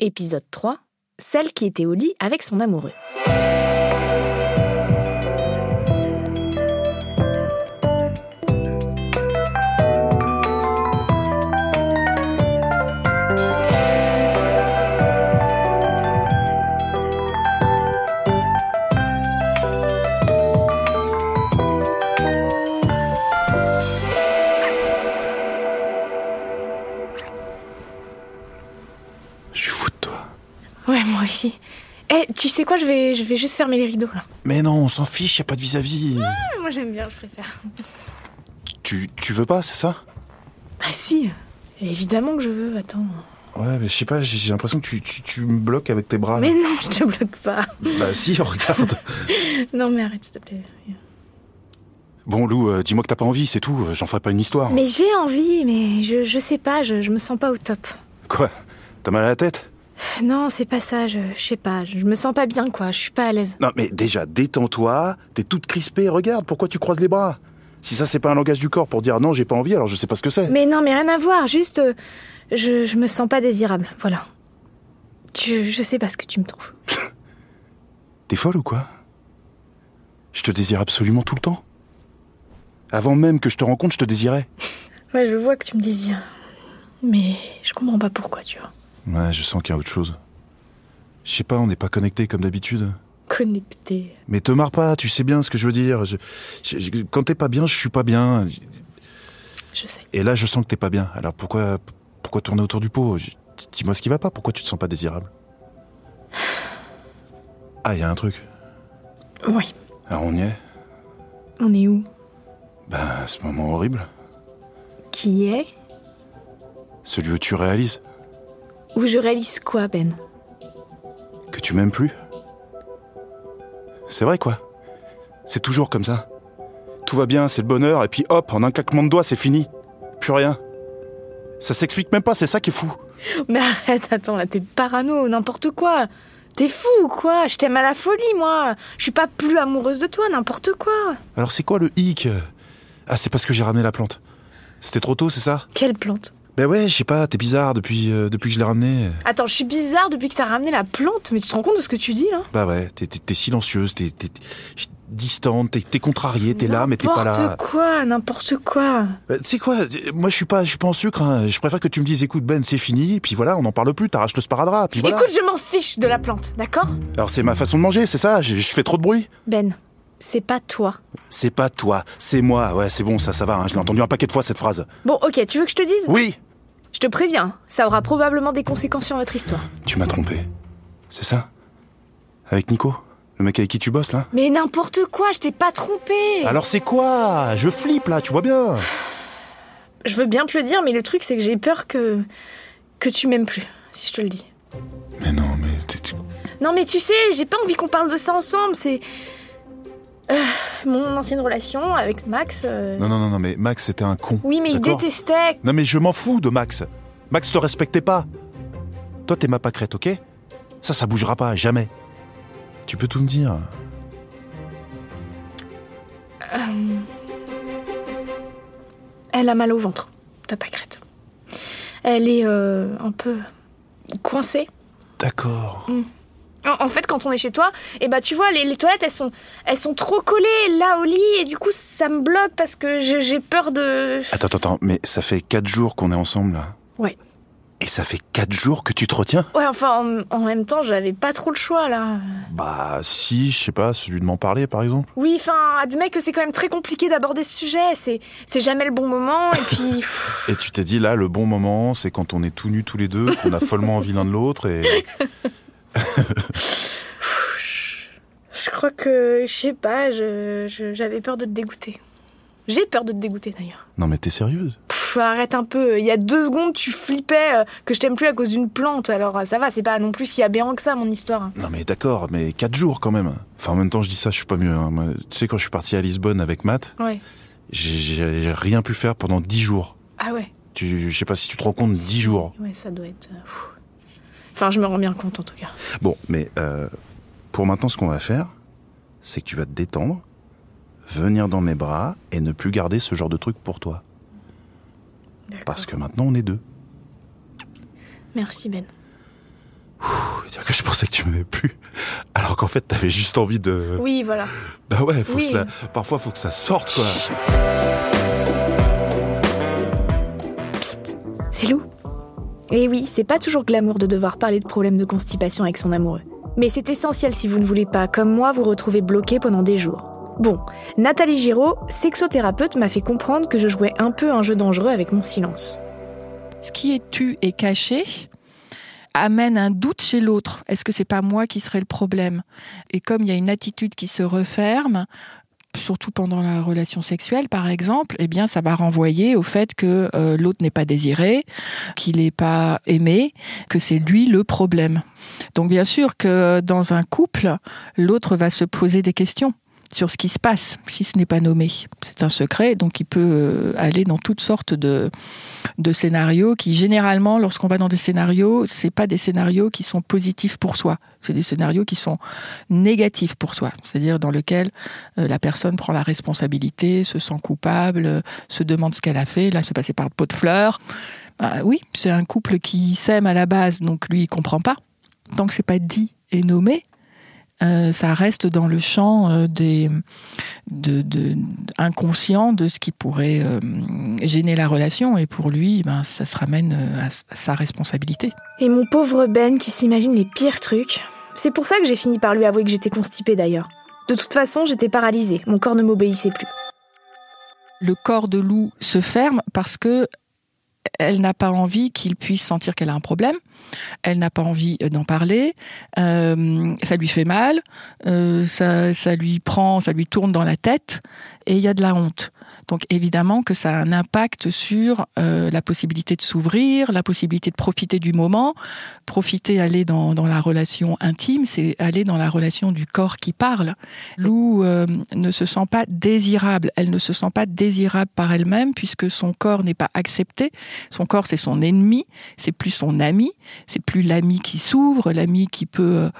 Épisode 3 Celle qui était au lit avec son amoureux. Ouais, moi aussi. Eh, tu sais quoi, je vais, je vais juste fermer les rideaux là. Mais non, on s'en fiche, y a pas de vis-à-vis. Moi j'aime bien, je préfère. Tu, tu veux pas, c'est ça? Bah si, évidemment que je veux, attends. Ouais, mais je sais pas, j'ai l'impression que tu, tu, tu me bloques avec tes bras. là. Mais non, je te bloque pas. Bah si, regarde. Non mais arrête s'il te plaît. bon, Lou, euh, dis-moi que t'as pas envie, c'est tout. J'en ferai pas une histoire. Mais j'ai envie, mais je, je sais pas, je, je me sens pas au top. Quoi? T'as mal à la tête? Non, c'est pas ça, je, je sais pas, je me sens pas bien quoi, je suis pas à l'aise. Non, mais déjà, détends-toi. T'es toute crispée, regarde, pourquoi tu croises les bras? Si ça, c'est pas un langage du corps pour dire non, j'ai pas envie, alors je sais pas ce que c'est. Mais non, mais rien à voir, juste euh, je, je me sens pas désirable, voilà. Tu, je sais pas ce que tu me trouves. T'es folle ou quoi? Je te désire absolument tout le temps. Avant même que je te rencontre, je te désirais. Ouais, je vois que tu me désires. Mais je comprends pas pourquoi, tu vois. Ouais, je sens qu'il y a autre chose. Je sais pas, on n'est pas connectés comme d'habitude. Connecté. Mais te marre pas, tu sais bien ce que je veux dire. Je- je- je- quand t'es pas bien, je suis pas bien. Je sais. Et là, je sens que t'es pas bien. Alors pourquoi, pourquoi tourner autour du pot? Dis-moi ce qui va pas. Pourquoi tu te sens pas désirable? Ah, il y a un truc. Oui. Alors on y est? On est où? Ben, ce moment horrible. Qui est? Celui où tu réalises Où je réalise quoi, Ben? Que tu m'aimes plus? C'est vrai quoi? C'est toujours comme ça. Tout va bien, c'est le bonheur, et puis hop, en un claquement de doigts, c'est fini. Plus rien. Ça s'explique même pas, c'est ça qui est fou. Mais arrête, attends, là, t'es parano, n'importe quoi. T'es fou ou quoi? Je t'aime à la folie, moi. Je suis pas plus amoureuse de toi, n'importe quoi. Alors c'est quoi le hic? Ah, c'est parce que j'ai ramené la plante. C'était trop tôt, c'est ça? Quelle plante? Ben ouais, je sais pas, t'es bizarre depuis, euh, depuis que je l'ai ramené. Attends, je suis bizarre depuis que t'as ramené la plante, mais tu te rends compte de ce que tu dis, là? Bah ouais, t'es, t'es- t'es silencieuse, t'es, t'es- distante, t'es, t'es contrariée, t'es là, mais t'es pas là. N'importe quoi, n'importe quoi. Bah, tu sais quoi Moi, je suis pas, je suis pas en sucre. hein. Je préfère que tu me dises, écoute Ben, c'est fini, puis voilà, on n'en parle plus. T'arraches le sparadrap, puis voilà. Écoute, je m'en fiche de la plante, d'accord? Alors c'est ma façon de manger, c'est ça? Je, je fais trop de bruit? Ben, c'est pas toi. C'est pas toi, c'est moi. Ouais, c'est bon, ça, ça va. hein. Je l'ai entendu un paquet de fois cette phrase. Bon, ok, tu veux que je te dise? Oui, Je te préviens, ça aura probablement des conséquences sur votre histoire. tu m'as trompé. C'est ça Avec Nico, le mec avec qui tu bosses là Mais n'importe quoi, je t'ai pas trompé Alors c'est quoi? Je flippe là, tu vois bien. Je veux bien te le dire, mais le truc, c'est que j'ai peur que. que tu m'aimes plus, si je te le dis. Mais non, mais Non, mais tu sais, j'ai pas envie qu'on parle de ça ensemble, c'est. Euh, mon ancienne relation avec Max. euh, non, non, non, non, mais Max c'était un con. Oui, mais il détestait. Non, mais je m'en fous de Max. Max te respectait pas. Toi, t'es ma pâquerette, ok? Ça, ça bougera pas, jamais. Tu peux tout me dire. Elle a mal au ventre, ta pâquerette. Elle est euh, un peu coincée. D'accord. En, en fait, quand on est chez toi, et bah tu vois, les, les toilettes, elles sont, elles sont trop collées là au lit, et du coup, ça me bloque parce que j'ai peur de. Attends, attends, attends, mais ça fait quatre jours qu'on est ensemble là. Ouais. Et ça fait quatre jours que tu te retiens? Ouais, enfin, en, en même temps, j'avais pas trop le choix là. Bah si, je sais pas, celui de m'en parler par exemple. Oui, enfin, admets que c'est quand même très compliqué d'aborder ce sujet. C'est, jamais le bon moment, et puis. Et tu t'es dit là, le bon moment, c'est quand on est tout nus tous les deux, qu'on a follement envie l'un de l'autre et... je crois que, je sais pas, je, je- j'avais peur de te dégoûter. J'ai peur de te dégoûter d'ailleurs. Non mais t'es sérieuse Pff, arrête un peu. Il y a deux secondes, tu flippais euh, que je t'aime plus à cause d'une plante. Alors euh, ça va, c'est pas non plus si aberrant que ça, mon histoire. Non mais d'accord, mais quatre jours quand même. Enfin en même temps je dis ça, je suis pas mieux. hein. Tu sais quand je suis parti à Lisbonne avec Matt, Ouais. j'ai- rien pu faire pendant dix jours. Ah ouais. Tu, je sais pas si tu te rends compte, dix jours. Ouais, ça doit être. euh, pff. Enfin, je me rends bien compte en tout cas. Bon, mais euh, pour maintenant ce qu'on va faire, c'est que tu vas te détendre, venir dans mes bras et ne plus garder ce genre de truc pour toi. Parce que maintenant on est deux. Merci Ben. dire que je pensais que tu m'aimais plus. Alors qu'en fait, t'avais juste envie de. Oui, voilà. Bah ouais, faut Oui. parfois faut que ça sorte, quoi. Et oui, c'est pas toujours glamour de devoir parler de problèmes de constipation avec son amoureux. Mais c'est essentiel si vous ne voulez pas, comme moi, vous retrouver bloqué pendant des jours. Bon, Nathalie Giraud, sexothérapeute, m'a fait comprendre que je jouais un peu un jeu dangereux avec mon silence. Ce qui est tu et caché amène un doute chez l'autre. Est-ce que c'est pas moi qui serait le problème? Et comme il y a une attitude qui se referme, surtout pendant la relation sexuelle par exemple, eh bien ça va renvoyer au fait que euh, l'autre n'est pas désiré, qu'il n'est pas aimé, que c'est lui le problème. Donc bien sûr que dans un couple, l'autre va se poser des questions sur ce qui se passe si ce n'est pas nommé. C'est un secret, donc il peut euh, aller dans toutes sortes de, de scénarios qui généralement, lorsqu'on va dans des scénarios, c'est pas des scénarios qui sont positifs pour soi. C'est des scénarios qui sont négatifs pour soi. C'est-à-dire dans lequel euh, la personne prend la responsabilité, se sent coupable, se demande ce qu'elle a fait. Là, c'est passé par le pot de fleurs. Bah oui, c'est un couple qui s'aime à la base, donc lui, il comprend pas. Tant que c'est pas dit et nommé, euh, ça reste dans le champ euh, des de, de- inconscient de ce qui pourrait euh, gêner la relation et pour lui ben ça se ramène à, sa responsabilité. Et mon pauvre Ben qui s'imagine les pires trucs. C'est pour ça que j'ai fini par lui avouer que j'étais constipée d'ailleurs. De toute façon, j'étais paralysée, mon corps ne m'obéissait plus. Le corps de Lou se ferme parce que elle n'a pas envie qu'il puisse sentir qu'elle a un problème. Elle n'a pas envie euh, d'en parler. Euh, ça lui fait mal. euh, ça, ça lui prend, ça lui tourne dans la tête. Et il y a de la honte. Donc évidemment que ça a un impact sur la possibilité de s'ouvrir, la possibilité de profiter du moment. Profiter, aller dans, dans la relation intime, c'est aller dans la relation du corps qui parle. Lou ne se sent pas désirable. Elle ne se sent pas désirable par elle-même puisque son corps n'est pas accepté. Son corps, c'est son ennemi. C'est plus son ami. C'est plus l'ami qui s'ouvre, l'ami qui peut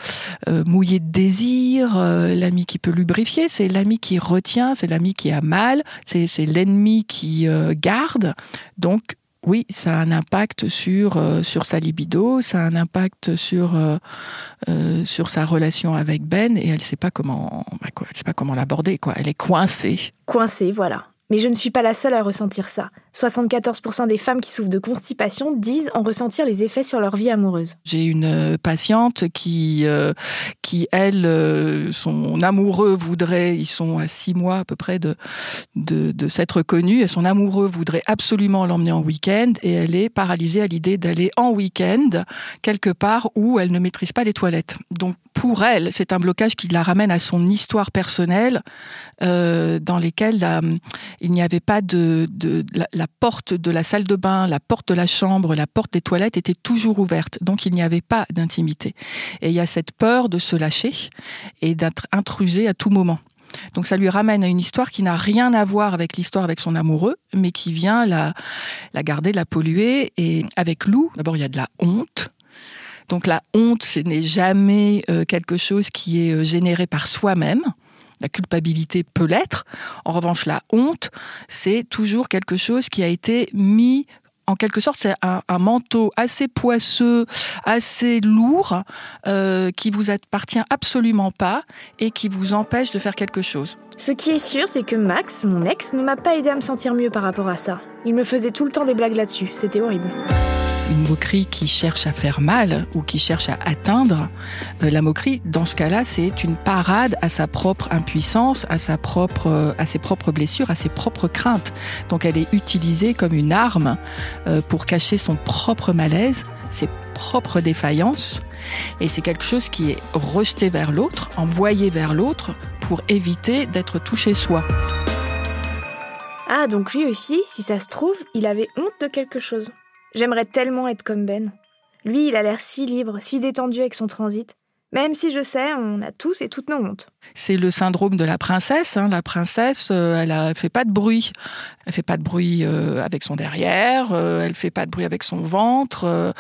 euh, mouiller de désir, euh, l'ami qui peut lubrifier. C'est l'ami qui retient. C'est l'ami qui a mal. C'est l'ennemi qui euh, garde. Donc oui, ça a un impact sur sur sa libido, ça a un impact sur sur sa relation avec Ben et elle sait pas comment bah comment l'aborder quoi. Elle est coincée. Coincée, voilà. Mais je ne suis pas la seule à ressentir ça. 74% des femmes qui souffrent de constipation disent en ressentir les effets sur leur vie amoureuse. J'ai une euh, patiente qui euh, qui elle euh, son amoureux voudrait ils sont à six mois à peu près de de, s'être connus et son amoureux voudrait absolument l'emmener en week-end et elle est paralysée à l'idée d'aller en week-end quelque part où elle ne maîtrise pas les toilettes. Donc pour elle, c'est un blocage qui la ramène à son histoire personnelle, dans lesquelles il n'y avait pas de, porte de la salle de bain, la porte de la chambre, la porte des toilettes était toujours ouverte, donc il n'y avait pas d'intimité. Et il y a cette peur de se lâcher et d'être intrusé à tout moment. Donc ça lui ramène à une histoire qui n'a rien à voir avec l'histoire avec son amoureux, mais qui vient la, la garder, la polluer. Et avec Lou, d'abord il y a de la honte. Donc la honte, ce n'est jamais euh, quelque chose qui est euh, généré par soi-même. La culpabilité peut l'être. En revanche, la honte, c'est toujours quelque chose qui a été mis en quelque sorte, c'est un, manteau assez poisseux, assez lourd, euh, qui vous appartient absolument pas et qui vous empêche de faire quelque chose. Ce qui est sûr, c'est que Max, mon ex, ne m'a pas aidé à me sentir mieux par rapport à ça. Il me faisait tout le temps des blagues là-dessus, c'était horrible. Une moquerie qui cherche à faire mal ou qui cherche à atteindre, euh, la moquerie, dans ce cas-là, c'est une parade à sa propre impuissance, à sa propre, euh, à ses propres blessures, à ses propres craintes. Donc, elle est utilisée comme une arme euh, pour cacher son propre malaise, ses propres défaillances. Et c'est quelque chose qui est rejeté vers l'autre, envoyé vers l'autre pour éviter d'être touché soi. Ah, donc lui aussi, si ça se trouve, il avait honte de quelque chose. J'aimerais tellement être comme Ben. Lui, il a l'air si libre, si détendu avec son transit. Même si je sais, on a tous et toutes nos hontes. C'est le syndrome de la princesse. hein. La princesse, euh, elle elle fait pas de bruit. Elle fait pas de bruit euh, avec son derrière. euh, elle fait pas de bruit avec son ventre. euh,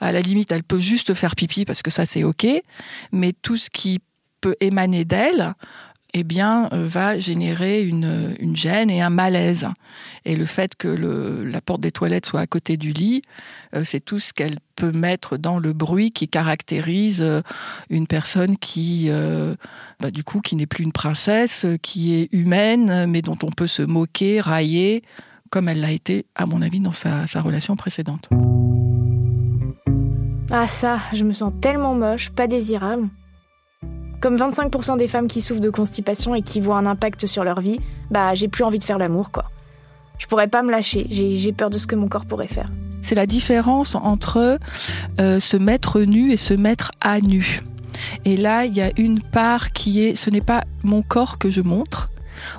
à la limite, elle peut juste faire pipi parce que ça c'est ok. Mais tout ce qui peut émaner d'elle eh bien, euh, va générer une, gêne et un malaise. Et le fait que la porte des toilettes soit à côté du lit, euh, c'est tout ce qu'elle peut mettre dans le bruit qui caractérise euh, une personne qui, bah, du coup, qui n'est plus une princesse, qui est humaine, mais dont on peut se moquer, railler, comme elle l'a été, à mon avis, dans sa relation précédente. Ah ça, je me sens tellement moche, pas désirable. Comme 25% des femmes qui souffrent de constipation et qui voient un impact sur leur vie, bah j'ai plus envie de faire l'amour quoi. Je pourrais pas me lâcher, j'ai peur de ce que mon corps pourrait faire. C'est la différence entre euh, se mettre nu et se mettre à nu. Et là, il y a une part qui est, ce n'est pas mon corps que je montre,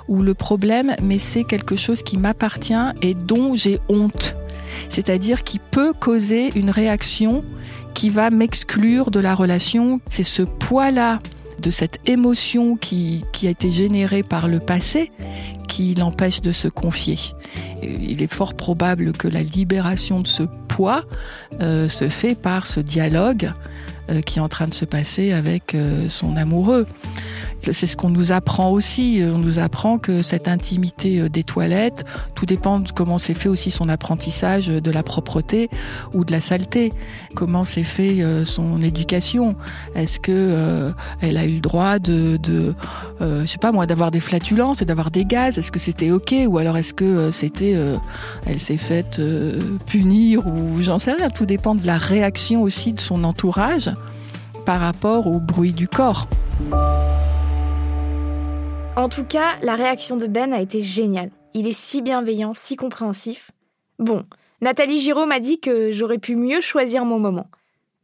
ou le problème, mais c'est quelque chose qui m'appartient et dont j'ai honte. C'est-à-dire qui peut causer une réaction qui va m'exclure de la relation. C'est ce poids-là de cette émotion qui, a été générée par le passé qui l'empêche de se confier. Il est fort probable que la libération de ce poids euh, se fait par ce dialogue euh, qui est en train de se passer avec euh, son amoureux. C'est ce qu'on nous apprend aussi. On nous apprend que cette intimité euh, des toilettes, tout dépend de comment c'est fait aussi son apprentissage de la propreté ou de la saleté. Comment s'est fait euh, son éducation? Est-ce que euh, elle a eu le droit de, de je sais pas moi, d'avoir des flatulences et d'avoir des gaz? Est-ce que c'était ok? Ou alors est-ce que c'était, elle s'est faite punir ou j'en sais rien. Tout dépend de la réaction aussi de son entourage par rapport au bruit du corps. En tout cas, la réaction de Ben a été géniale. Il est si bienveillant, si compréhensif. Bon, Nathalie Giraud m'a dit que j'aurais pu mieux choisir mon moment.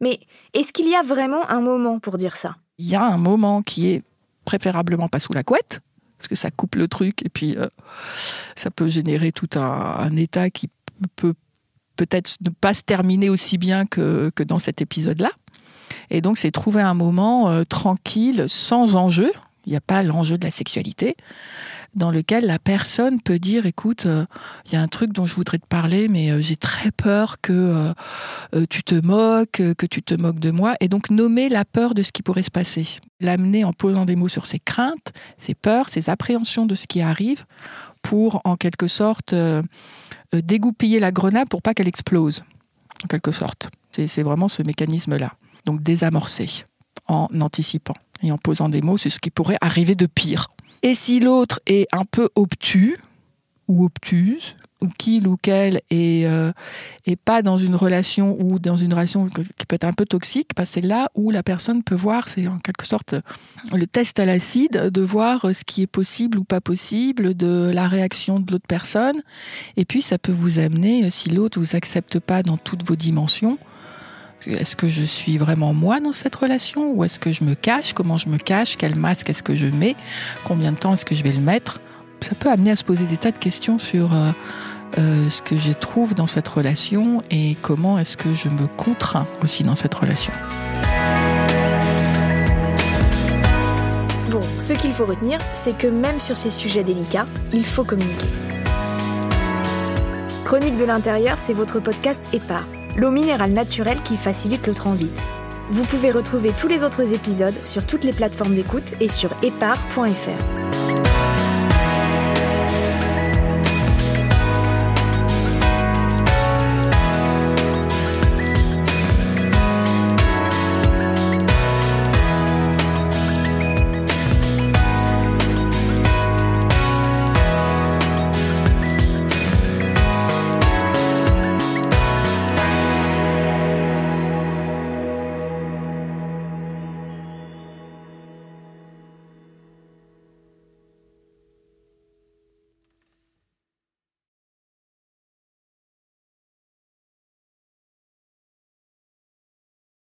Mais est-ce qu'il y a vraiment un moment pour dire ça? Il y a un moment qui est préférablement pas sous la couette, parce que ça coupe le truc et puis euh, ça peut générer tout un, état qui peut peut-être ne pas se terminer aussi bien que, que dans cet épisode-là. Et donc c'est trouver un moment euh, tranquille, sans enjeu, il n'y a pas l'enjeu de la sexualité, dans lequel la personne peut dire, écoute, euh, il y a un truc dont je voudrais te parler, mais euh, j'ai très peur que euh, tu te moques, que tu te moques de moi, et donc nommer la peur de ce qui pourrait se passer. L'amener en posant des mots sur ses craintes, ses peurs, ses appréhensions de ce qui arrive, pour en quelque sorte dégoupiller la grenade pour pas qu'elle explose, en quelque sorte. C'est vraiment ce mécanisme-là. Donc désamorcer en anticipant et en posant des mots sur ce qui pourrait arriver de pire. Et si l'autre est un peu obtus ou obtuse, ou qu'il ou qu'elle est, euh, pas dans une relation ou dans une relation qui peut être un peu toxique, parce c'est là où la personne peut voir, c'est en quelque sorte le test à l'acide, de voir ce qui est possible ou pas possible, de la réaction de l'autre personne. Et puis ça peut vous amener, si l'autre vous accepte pas dans toutes vos dimensions, est-ce que je suis vraiment moi dans cette relation ou est-ce que je me cache? Comment je me cache? Quel masque est-ce que je mets? Combien de temps est-ce que je vais le mettre? Ça peut amener à se poser des tas de questions sur euh, euh, ce que je trouve dans cette relation et comment est-ce que je me contrains aussi dans cette relation. Bon, ce qu'il faut retenir, c'est que même sur ces sujets délicats, il faut communiquer. Chronique de l'intérieur, c'est votre podcast épars l'eau minérale naturelle qui facilite le transit. Vous pouvez retrouver tous les autres épisodes sur toutes les plateformes d'écoute et sur épar.fr.